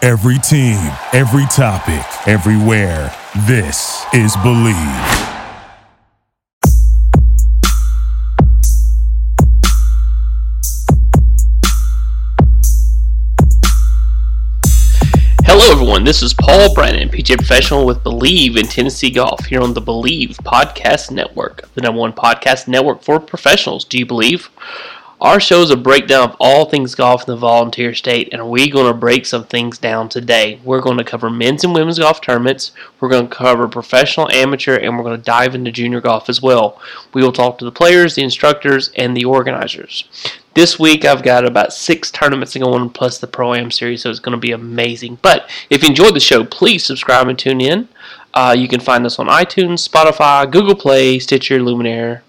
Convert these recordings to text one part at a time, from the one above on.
Every team, every topic, everywhere. This is Bleav. Hello, everyone. This is Paul Brennan, PGA professional with Bleav in Tennessee Golf, here on the Bleav Podcast Network, the number one podcast network for professionals. Do you believe? Our show is a breakdown of all things golf in the volunteer state, and we're going to break some things down today. We're going to cover men's and women's golf tournaments, we're going to cover professional, amateur, and we're going to dive into junior golf as well. We will talk to the players, the instructors, and the organizers. This week I've got about six tournaments going plus the Pro Am series, so it's going to be amazing. But if you enjoyed the show, please subscribe and tune in. Uh, you can find us on iTunes, Spotify, Google Play, Stitcher, Luminary,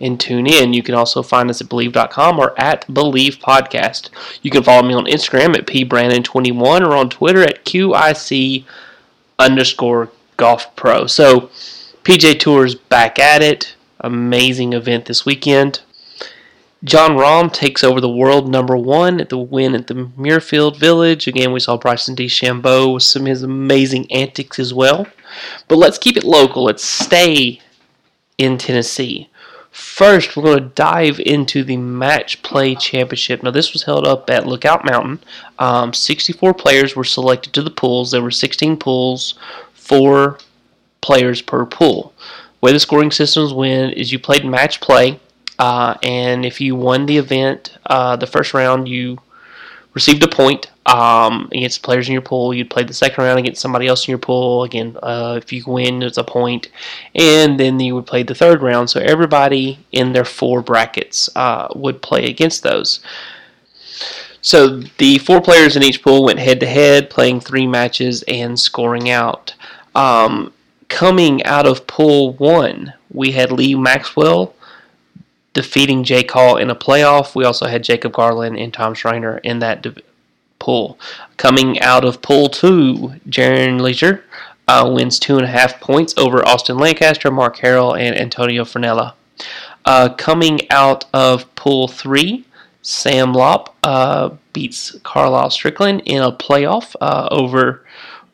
and tune in. You can also find us at Bleav.com or at Bleav Podcast. You can follow me on Instagram at pbrandon21 or on Twitter at QIC underscore golf pro. So PGA Tour's back at it. Amazing event this weekend. Jon Rahm takes over the world number one at the win at the Muirfield Village. Again, we saw Bryson DeChambeau with some of his amazing antics as well. But let's keep it local. Let's stay in Tennessee. First, we're going to dive into the Match Play Championship. Now, this was held up at Lookout Mountain. Um, 64 players were selected to the pools. There were 16 pools, four players per pool. The way the scoring systems went is you played match play, uh, and if you won the event, uh, the first round, you received a point um, against players in your pool. You'd play the second round against somebody else in your pool. Again, uh, if you win, it's a point. And then you would play the third round. So everybody in their four brackets uh, would play against those. So the four players in each pool went head to head, playing three matches and scoring out. Um, coming out of pool one, we had Lee Maxwell defeating Jake Hall in a playoff. We also had Jacob Garland and Tom Schreiner in that div- pool. Coming out of pool two, Jaron Leisure uh, wins two and a half points over Austin Lancaster, Mark Harrell, and Antonio Fernella. Uh, coming out of pool three, Sam Lopp uh, beats Carlisle Strickland in a playoff uh, over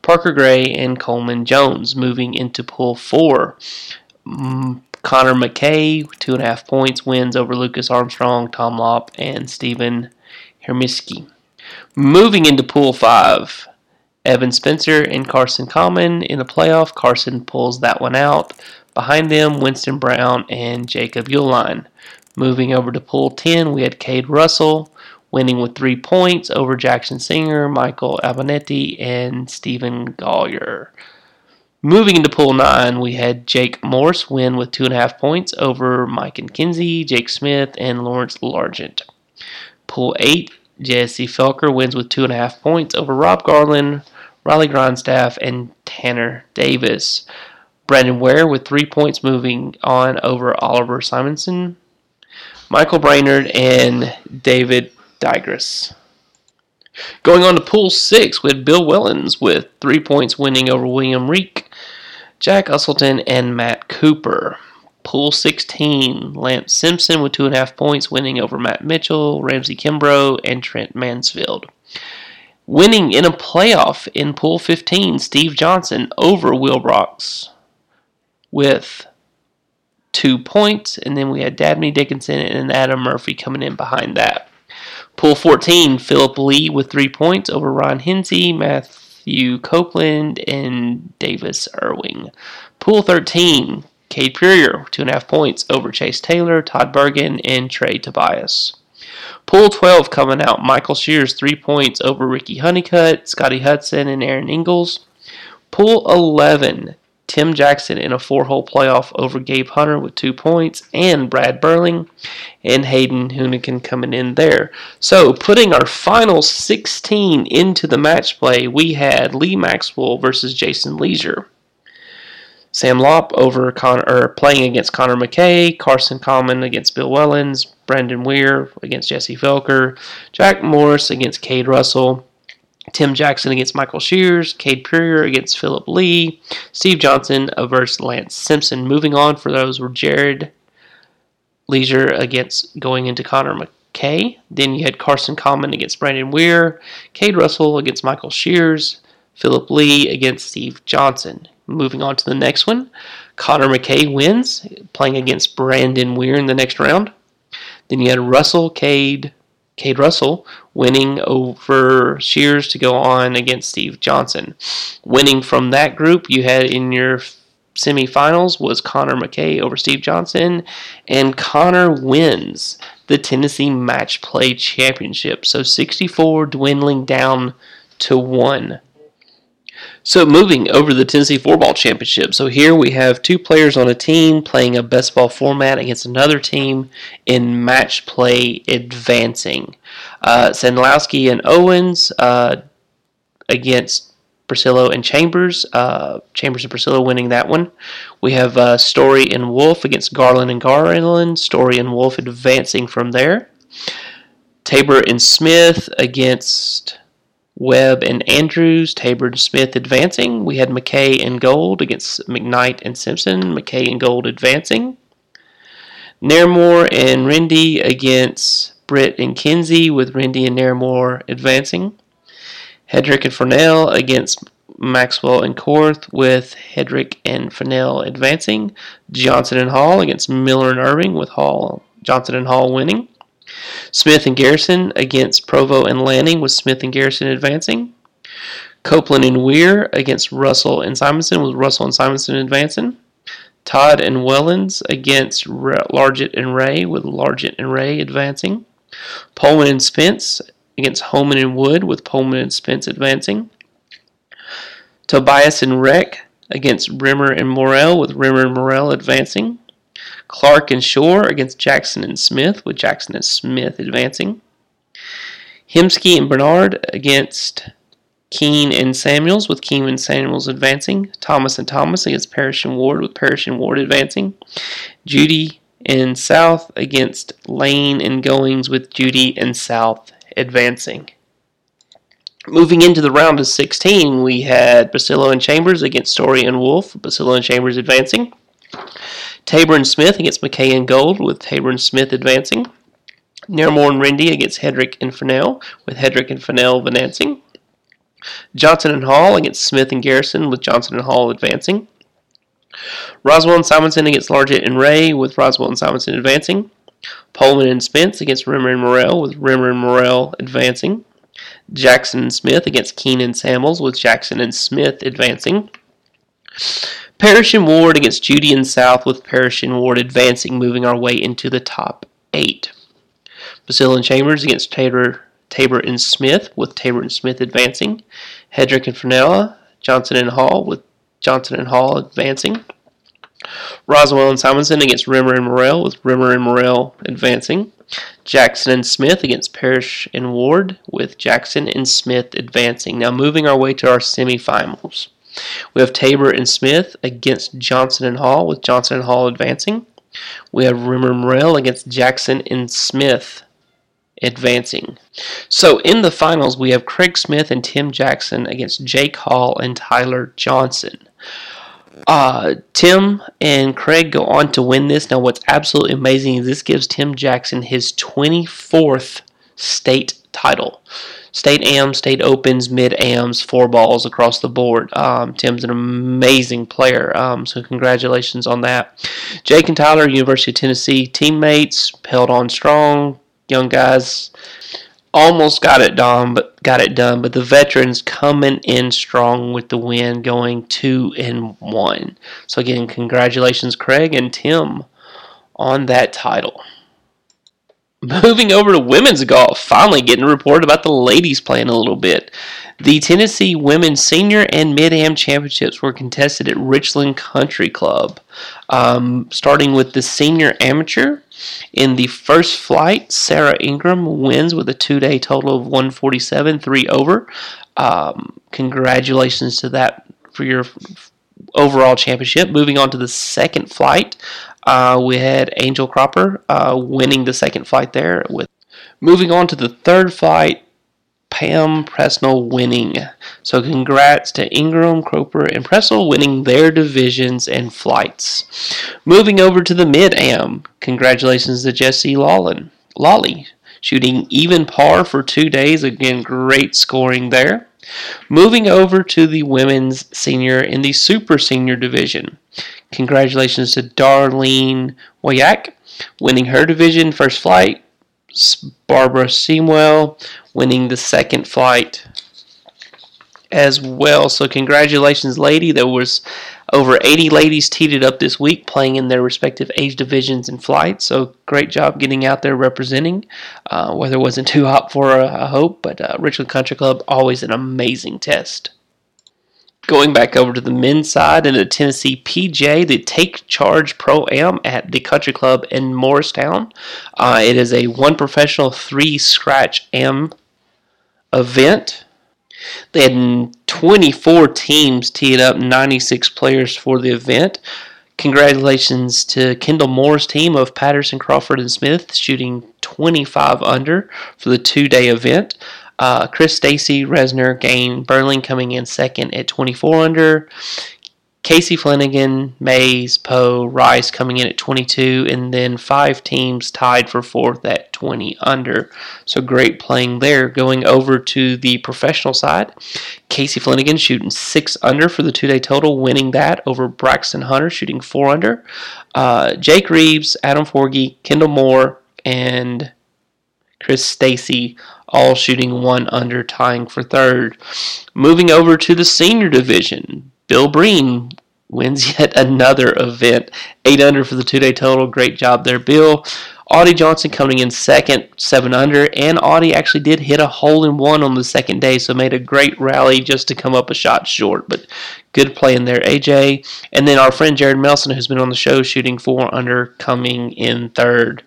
Parker Gray and Coleman Jones. Moving into pool four, mm, Connor McKay, two and a half points, wins over Lucas Armstrong, Tom Lopp, and Stephen Hermisky. Moving into pool five, Evan Spencer and Carson Common in a playoff. Carson pulls that one out. Behind them, Winston Brown and Jacob Uihlein. Moving over to pool 10, we had Cade Russell winning with three points over Jackson Singer, Michael Albanetti, and Stephen Gollier. Moving into pool nine, we had Jake Morse win with two and a half points over Mike and Kinsey, Jake Smith, and Lawrence Largent. Pool eight, Jesse Felker wins with two and a half points over Rob Garland, Riley Grindstaff, and Tanner Davis. Brandon Ware with three points moving on over Oliver Simonson, Michael Brainerd, and David Digres. Going on to pool six, we had Bill Wellens with three points winning over William Reek, Jack Usselton, and Matt Cooper. Pool 16, Lance Simpson with two and a half points, winning over Matt Mitchell, Ramsey Kimbrough, and Trent Mansfield. Winning in a playoff in Pool 15, Steve Johnson over Will with two points, and then we had Dabney Dickinson and Adam Murphy coming in behind that. Pool 14, Philip Lee with three points over Ron Hinsey, Matthew Matthew Copeland, and Davis Irving. Pool 13, Cade Purier, two and a half points over Chase Taylor, Todd Bergen, and Trey Tobias. Pool 12 coming out, Michael Shears, three points over Ricky Honeycutt, Scotty Hudson, and Aaron Ingles. Pool 11, Tim Jackson in a four hole playoff over Gabe Hunter with two points, and Brad Burling and Hayden Hoonigan coming in there. So, putting our final 16 into the match play, we had Lee Maxwell versus Jason Leisure. Sam Lopp over Connor, or playing against Connor McKay, Carson Common against Bill Wellens, Brandon Weir against Jesse Felker, Jack Morris against Cade Russell, Tim Jackson against Michael Shears, Cade Purrier against Philip Lee, Steve Johnson versus Lance Simpson. Moving on for those were Jared Leisure against going into Connor McKay. Then you had Carson Common against Brandon Weir, Cade Russell against Michael Shears, Philip Lee against Steve Johnson. Moving on to the next one, Connor McKay wins, playing against Brandon Weir in the next round. Then you had Russell Cade, Cade Russell winning over Shears to go on against Steve Johnson. Winning from that group, you had in your semifinals was Connor McKay over Steve Johnson, and Connor wins the Tennessee Match Play Championship. So 64 dwindling down to one. So moving over to the Tennessee Four Ball Championship. So here we have two players on a team playing a best ball format against another team in match play advancing. Uh, Sandlowski and Owens uh, against Priscillo and Chambers. Uh, Chambers and Priscillo winning that one. We have uh, Story and Wolf against Garland and Garland. Story and Wolf advancing from there. Tabor and Smith against Webb and Andrews, Tabor and Smith advancing. We had McKay and Gold against McKnight and Simpson. McKay and Gold advancing. Nairmore and Rendy against Britt and Kinsey, with Rendy and Nairmore advancing. Hedrick and Furnell against Maxwell and Korth, with Hedrick and Furnell advancing. Johnson and Hall against Miller and Irving, with Hall Johnson and Hall winning. Smith and Garrison against Provo and Lanning with Smith and Garrison advancing. Copeland and Weir against Russell and Simonson with Russell and Simonson advancing. Todd and Wellens against Largett and Ray with Largett and Ray advancing. Pullman and Spence against Holman and Wood with Pullman and Spence advancing. Tobias and Reck against Rimmer and Morrell with Rimmer and Morrell advancing. Clark and Shore against Jackson and Smith, with Jackson and Smith advancing. Hemsky and Bernard against Keene and Samuels, with Keene and Samuels advancing. Thomas and Thomas against Parrish and Ward, with Parrish and Ward advancing. Judy and South against Lane and Goings, with Judy and South advancing. Moving into the round of 16, we had Basillo and Chambers against Story and Wolf. Basillo and Chambers advancing. Tabor and Smith against McKay and Gold, with Tabor and Smith advancing. Nairmore and Rendy against Hedrick and Fennell, with Hedrick and Fennell advancing. Johnson and Hall against Smith and Garrison, with Johnson and Hall advancing. Roswell and Simonson against Largett and Ray, with Roswell and Simonson advancing. Pullman and Spence against Rimmer and Morrell, with Rimmer and Morrell advancing. Jackson and Smith against Keenan and Samuels, with Jackson and Smith advancing. Parrish and Ward against Judy and South, with Parrish and Ward advancing, moving our way into the top eight. Basil and Chambers against Tabor, Tabor and Smith, with Tabor and Smith advancing. Hedrick and Fernella, Johnson and Hall, with Johnson and Hall advancing. Roswell and Simonson against Rimmer and Morrell, with Rimmer and Morrell advancing. Jackson and Smith against Parrish and Ward, with Jackson and Smith advancing. Now moving our way to our semifinals. We have Tabor and Smith against Johnson and Hall, with Johnson and Hall advancing. We have Rimmer Morrell against Jackson and Smith advancing. So in the finals, we have Craig Smith and Tim Jackson against Jake Hall and Tyler Johnson. Uh, Tim and Craig go on to win this. Now, what's absolutely amazing is this gives Tim Jackson his 24th state title state AMs, state opens, mid AMs, four balls across the board. Um, Tim's an amazing player, um, so congratulations on that. Jake and Tyler, University of Tennessee teammates, held on strong, young guys. Almost got it done, but got it done. But the veterans coming in strong with the win, going two and one. So again, congratulations, Craig and Tim, on that title. Moving over to women's golf, finally getting a report about the ladies playing a little bit. The Tennessee Women's Senior and Mid Am Championships were contested at Richland Country Club. Um, starting with the Senior Amateur, in the first flight, Sarah Ingram wins with a two day total of 147, three over. Um, congratulations to that for your overall championship. Moving on to the second flight, uh, we had Angel Cropper uh, winning the second flight there. With moving on to the third flight, Pam Presnell winning. So congrats to Ingram, Cropper, and Presnell winning their divisions and flights. Moving over to the mid am, congratulations to Jesse Lawlin, Lolly, shooting even par for two days. Again, great scoring there. Moving over to the women's senior in the super senior division. Congratulations to Darlene Wayak winning her division first flight. Barbara Seamwell winning the second flight as well. So congratulations, lady. There was over 80 ladies it up this week playing in their respective age divisions and flights. So great job getting out there representing. Uh, weather wasn't too hot for a, a hope, but uh, Richland Country Club always an amazing test. Going back over to the men's side in the Tennessee PGA, the Take Charge Pro Am at the Country Club in Morristown. Uh, it is a one professional, three scratch am event. They had 24 teams teed up, 96 players for the event. Congratulations to Kendall Moore's team of Patterson, Crawford, and Smith, shooting 25 under for the two day event. Uh, Chris Stacy, Resner, Gain, Burling coming in second at 24 under. Casey Flanagan, Mays, Poe, Rice coming in at 22, and then five teams tied for fourth at 20 under. So great playing there. Going over to the professional side, Casey Flanagan shooting six under for the two day total, winning that over Braxton Hunter shooting four under. Uh, Jake Reeves, Adam Forgy, Kendall Moore, and Chris Stacy all shooting one under, tying for third. Moving over to the senior division, Bill Breen wins yet another event. Eight under for the two day total. Great job there, Bill. Audie Johnson coming in second, seven under, and Audie actually did hit a hole in one on the second day, so made a great rally just to come up a shot short. But good play in there, AJ. And then our friend Jared Melson, who's been on the show, shooting four under, coming in third.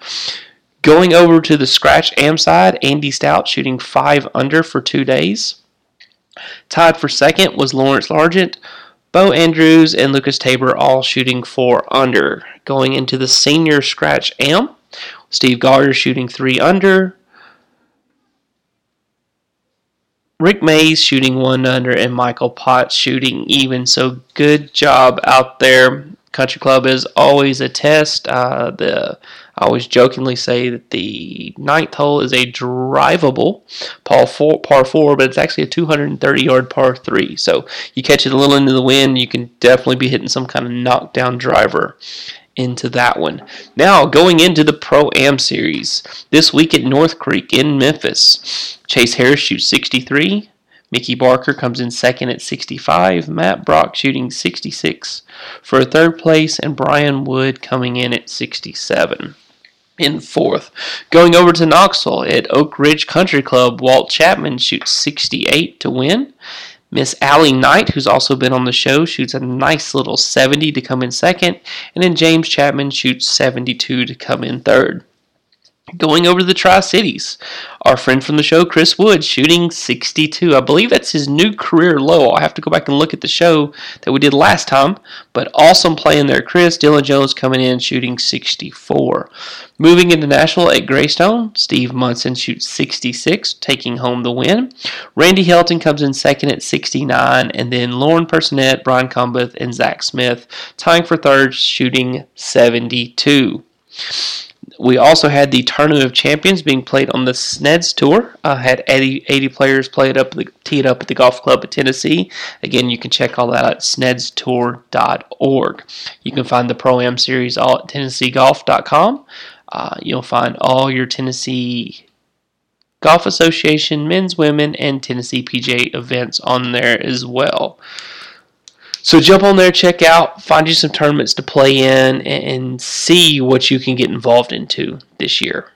Going over to the scratch am side, Andy Stout shooting five under for two days. Tied for second was Lawrence Largent. Bo Andrews and Lucas Tabor all shooting four under. Going into the senior scratch am, Steve Gardner shooting three under. Rick Mays shooting one under and Michael Potts shooting even. So good job out there. Country Club is always a test. Uh, the I always jokingly say that the ninth hole is a drivable par four, par four, but it's actually a 230 yard par three. So you catch it a little into the wind, you can definitely be hitting some kind of knockdown driver into that one. Now, going into the Pro Am Series. This week at North Creek in Memphis, Chase Harris shoots 63. Mickey Barker comes in second at 65. Matt Brock shooting 66 for third place, and Brian Wood coming in at 67 in fourth. Going over to Knoxville at Oak Ridge Country Club, Walt Chapman shoots 68 to win. Miss Allie Knight, who's also been on the show, shoots a nice little 70 to come in second. And then James Chapman shoots 72 to come in third. Going over to the Tri Cities, our friend from the show, Chris Wood, shooting 62. I believe that's his new career low. I'll have to go back and look at the show that we did last time, but awesome playing there. Chris, Dylan Jones coming in shooting 64. Moving into Nashville at Greystone, Steve Munson shoots 66, taking home the win. Randy Helton comes in second at 69, and then Lauren Personette, Brian Cumbeth, and Zach Smith tying for third, shooting 72. We also had the Tournament of Champions being played on the SNEDS Tour. Uh, had 80, 80 players played up, teed up at the golf club at Tennessee. Again, you can check all that out at snedstour.org. You can find the Pro Am series all at tennesseegolf.com. Uh, you'll find all your Tennessee Golf Association, men's, women, and Tennessee PGA events on there as well. So jump on there, check out, find you some tournaments to play in, and see what you can get involved into this year.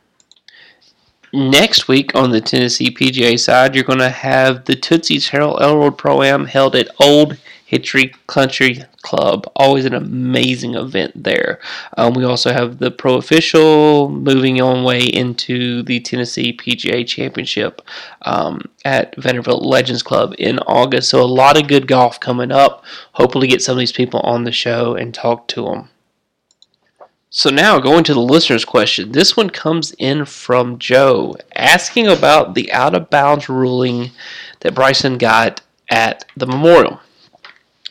Next week on the Tennessee PGA side, you're going to have the Tootsie's Harold Elrod Pro Am held at Old Hickory Country Club. Always an amazing event there. Um, we also have the Pro Official moving on way into the Tennessee PGA Championship um, at Vanderbilt Legends Club in August. So a lot of good golf coming up. Hopefully, get some of these people on the show and talk to them. So now going to the listener's question. This one comes in from Joe asking about the out of bounds ruling that Bryson got at the memorial.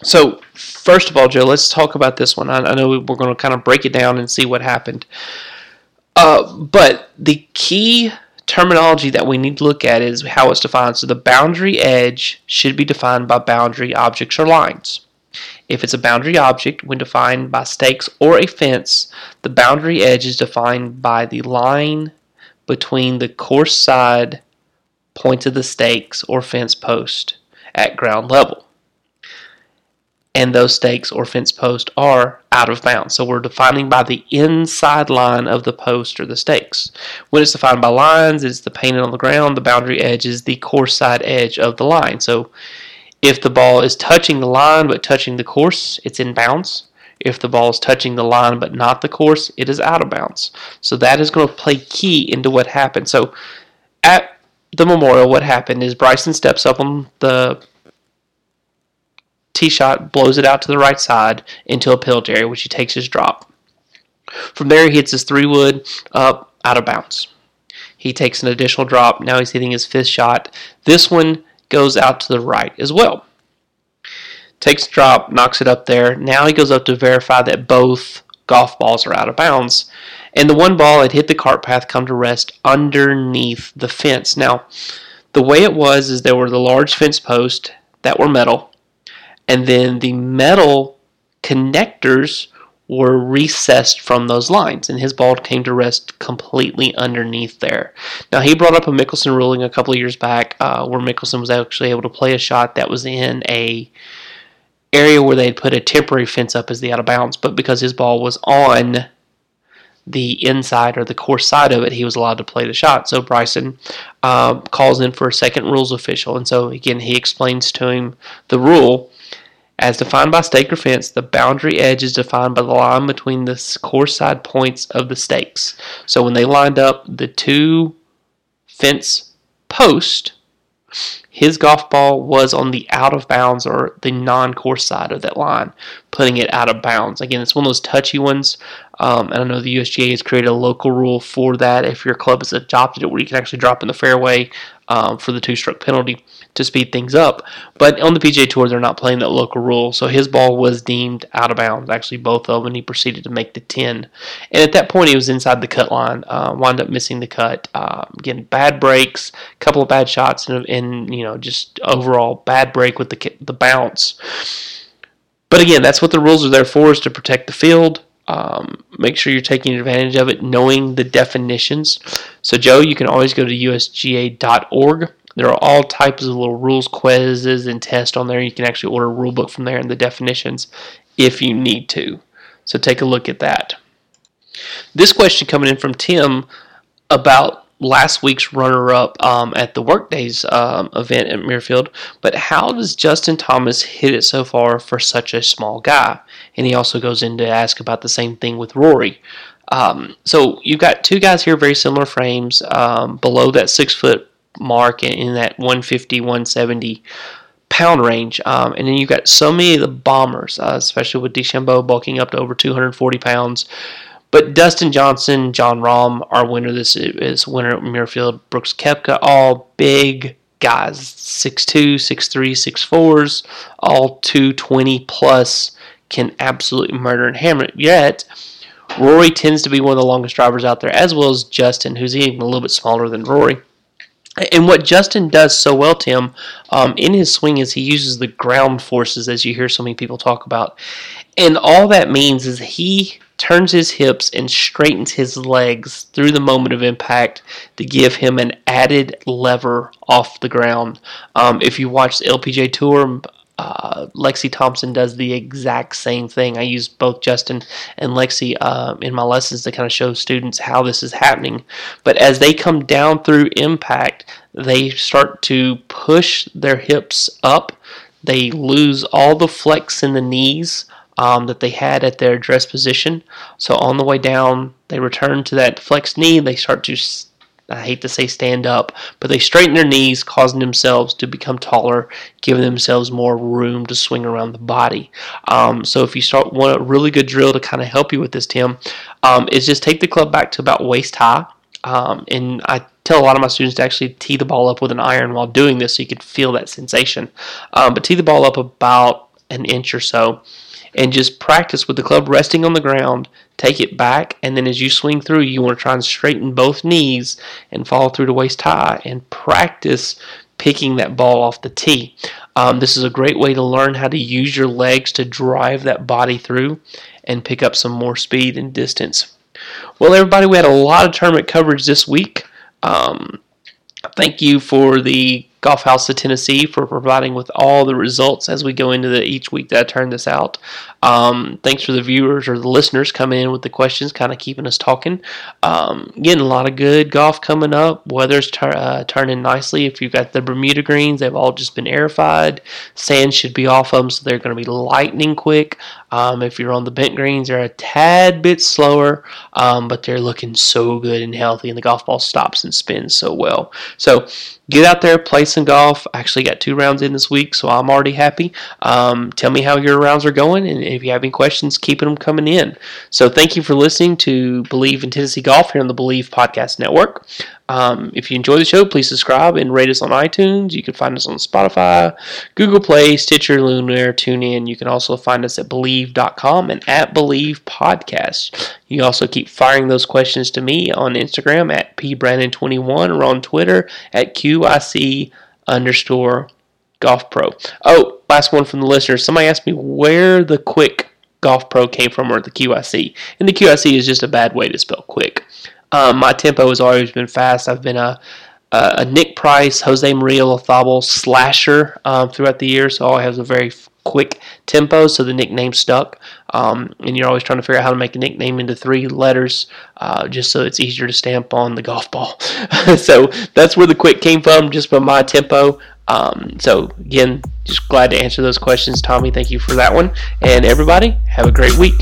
So first of all, Joe, let's talk about this one. I, I know we're going to kind of break it down and see what happened. Uh, but the key terminology that we need to look at is how it's defined. So the boundary edge should be defined by boundary objects or lines. If it's a boundary object, when defined by stakes or a fence, the boundary edge is defined by the line between the course side points of the stakes or fence post at ground level. And those stakes or fence posts are out of bounds. So we're defining by the inside line of the post or the stakes. When it's defined by lines, it's the painted on the ground. The boundary edge is the course side edge of the line. So if the ball is touching the line but touching the course, it's in bounds. If the ball is touching the line but not the course, it is out of bounds. So that is going to play key into what happened. So at the memorial, what happened is Bryson steps up on the tee shot, blows it out to the right side into a penalty area, which he takes his drop. From there, he hits his three wood up out of bounds. He takes an additional drop. Now he's hitting his fifth shot. This one goes out to the right as well. Takes a drop, knocks it up there. Now he goes up to verify that both golf balls are out of bounds. And the one ball had hit the cart path come to rest underneath the fence. Now, the way it was is there were the large fence posts that were metal, and then the metal connectors were recessed from those lines, and his ball came to rest completely underneath there. Now, he brought up a Mickelson ruling a couple of years back uh, where Mickelson was actually able to play a shot that was in a area where they'd put a temporary fence up as the out of bounds, but because his ball was on the inside or the course side of it, he was allowed to play the shot. So Bryson uh, calls in for a second rules official, and so again he explains to him the rule as defined by stake or fence, the boundary edge is defined by the line between the course side points of the stakes. So when they lined up the two fence posts, his golf ball was on the out of bounds or the non course side of that line, putting it out of bounds. Again, it's one of those touchy ones. Um, and I know the USGA has created a local rule for that. If your club has adopted it, where you can actually drop in the fairway um, for the two stroke penalty to speed things up. But on the PGA Tour, they're not playing that local rule. So his ball was deemed out of bounds, actually, both of them, and he proceeded to make the 10. And at that point, he was inside the cut line, uh, wound up missing the cut. Uh, again, bad breaks, a couple of bad shots, and, and you know, just overall bad break with the, the bounce. But again, that's what the rules are there for, is to protect the field. Um, make sure you're taking advantage of it, knowing the definitions. So, Joe, you can always go to usga.org. There are all types of little rules, quizzes, and tests on there. You can actually order a rule book from there and the definitions if you need to. So, take a look at that. This question coming in from Tim about last week's runner-up um, at the Workdays um, event at Muirfield, But how does Justin Thomas hit it so far for such a small guy? And he also goes in to ask about the same thing with Rory. Um, so you've got two guys here, very similar frames, um, below that six foot mark in, in that 150, 170 pound range. Um, and then you've got so many of the bombers, uh, especially with DeChambeau bulking up to over 240 pounds. But Dustin Johnson, Jon Rahm, our winner this is winner at Muirfield, Brooks Koepka, all big guys, 6'2", 6'3", 6'4", all 220 plus, can absolutely murder and hammer it. Yet, Rory tends to be one of the longest drivers out there, as well as Justin, who's even a little bit smaller than Rory. And what Justin does so well, Tim, um, in his swing is he uses the ground forces, as you hear so many people talk about. And all that means is he turns his hips and straightens his legs through the moment of impact to give him an added lever off the ground. Um, if you watch the LPGA Tour, uh, Lexi Thompson does the exact same thing. I use both Justin and Lexi uh, in my lessons to kind of show students how this is happening. But as they come down through impact, they start to push their hips up. They lose all the flex in the knees um, that they had at their dress position. So on the way down, they return to that flexed knee. They start to I hate to say stand up, but they straighten their knees, causing themselves to become taller, giving themselves more room to swing around the body. Um, so if you start want a really good drill to kind of help you with this, Tim, um, is just take the club back to about waist high. Um, and I tell a lot of my students to actually tee the ball up with an iron while doing this so you can feel that sensation. Um, but tee the ball up about an inch or so and just practice with the club resting on the ground. Take it back, and then as you swing through, you want to try and straighten both knees and fall through to waist high and practice picking that ball off the tee. Um, this is a great way to learn how to use your legs to drive that body through and pick up some more speed and distance. Well, everybody, we had a lot of tournament coverage this week. Um, thank you for the Golf House of Tennessee for providing with all the results as we go into the each week that I turn this out. Um, thanks for the viewers or the listeners coming in with the questions, kind of keeping us talking. Um, getting a lot of good golf coming up. Weather's uh, turning nicely. If you've got the Bermuda greens, they've all just been airified. Sand should be off them, so they're going to be lightning quick. Um, if you're on the bent greens, they're a tad bit slower, um, but they're looking so good and healthy, and the golf ball stops and spins so well. So get out there, play some golf. I actually got two rounds in this week, so I'm already happy. Um, tell me how your rounds are going, and if you have any questions, keeping them coming in. So thank you for listening to Bleav in Tennessee Golf here on the Bleav Podcast Network. Um, if you enjoy the show, please subscribe and rate us on iTunes. You can find us on Spotify, Google Play, Stitcher, Lunar, TuneIn. You can also find us at Bleav.com and at Bleav Podcast. You also keep firing those questions to me on Instagram at pbrandon21 or on Twitter at QIC underscore golf pro. Oh, last one from the listeners. Somebody asked me where the quick golf pro came from or the QIC. And the QIC is just a bad way to spell quick. Um, my tempo has always been fast. I've been a, a, Nick Price, Jose Maria Olazabal slasher um, throughout the years, so I have a very quick tempo, so the nickname stuck. Um, and you're always trying to figure out how to make a nickname into three letters, uh, just so it's easier to stamp on the golf ball. so that's where the quick came from, just by my tempo. Um, so again, just glad to answer those questions, Tommy. Thank you for that one, and everybody have a great week.